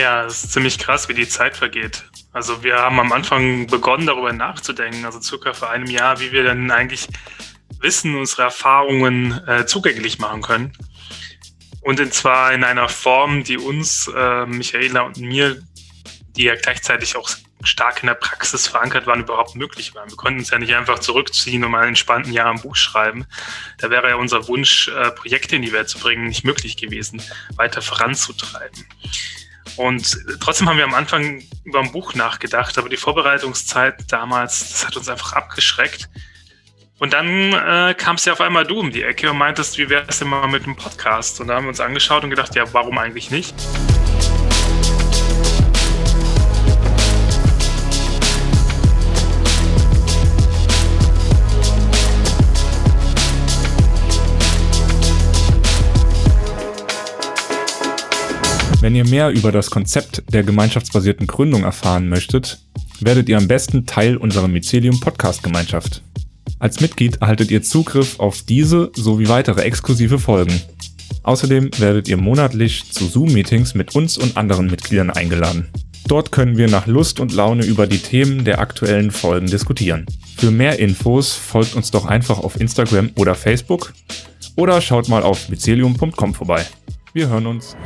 Ja, es ist ziemlich krass, wie die Zeit vergeht. Also wir haben am Anfang begonnen, darüber nachzudenken, also circa vor einem Jahr, wie wir dann eigentlich Wissen, unsere Erfahrungen äh, zugänglich machen können. Und zwar in einer Form, die uns, äh, Michaela und mir, die ja gleichzeitig auch stark in der Praxis verankert waren, überhaupt möglich waren. Wir konnten uns ja nicht einfach zurückziehen und mal einen entspannten Jahr am Buch schreiben. Da wäre ja unser Wunsch, äh, Projekte in die Welt zu bringen, nicht möglich gewesen, weiter voranzutreiben. Und trotzdem haben wir am Anfang über ein Buch nachgedacht, aber die Vorbereitungszeit damals, das hat uns einfach abgeschreckt. Und dann äh, kamst ja auf einmal du um die Ecke und meintest, wie wäre es denn mal mit einem Podcast? Und da haben wir uns angeschaut und gedacht, ja, warum eigentlich nicht? Wenn ihr mehr über das Konzept der gemeinschaftsbasierten Gründung erfahren möchtet, werdet ihr am besten Teil unserer Mycelium Podcast Gemeinschaft. Als Mitglied erhaltet ihr Zugriff auf diese sowie weitere exklusive Folgen. Außerdem werdet ihr monatlich zu Zoom-Meetings mit uns und anderen Mitgliedern eingeladen. Dort können wir nach Lust und Laune über die Themen der aktuellen Folgen diskutieren. Für mehr Infos folgt uns doch einfach auf Instagram oder Facebook oder schaut mal auf mycelium.com vorbei. Wir hören uns.